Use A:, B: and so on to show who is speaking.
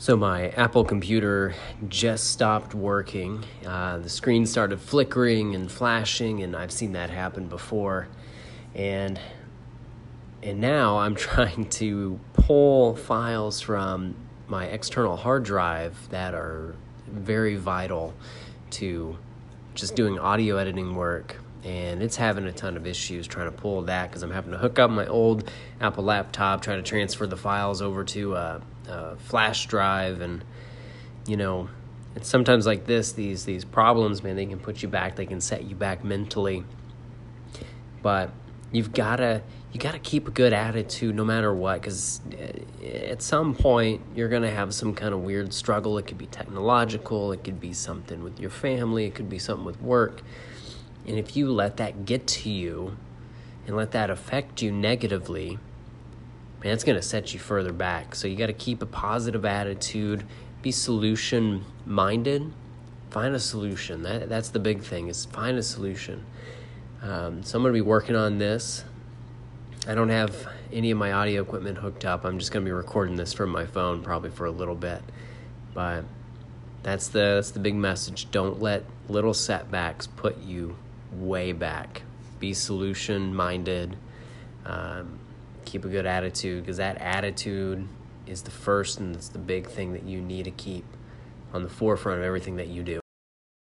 A: So my Apple computer just stopped working. Uh, the screen started flickering and flashing, and I've seen that happen before. And and now I'm trying to pull files from my external hard drive that are very vital to just doing audio editing work and it's having a ton of issues trying to pull that because I'm having to hook up my old Apple laptop, trying to transfer the files over to a, a flash drive, and you know, it's sometimes like this. These these problems, man, they can put you back. They can set you back mentally, but you've gotta you gotta keep a good attitude no matter what because uh, at some point you're gonna have some kind of weird struggle it could be technological it could be something with your family it could be something with work and if you let that get to you and let that affect you negatively, man, it's going to set you further back. So you got to keep a positive attitude, be solution minded, find a solution. That, that's the big thing is find a solution. Um, so I'm going to be working on this. I don't have any of my audio equipment hooked up. I'm just going to be recording this from my phone probably for a little bit. But that's the that's the big message. Don't let little setbacks put you way back. Be solution minded. Um, keep a good attitude because that attitude is the first and it's the big thing that you need to keep on the forefront of everything that you do.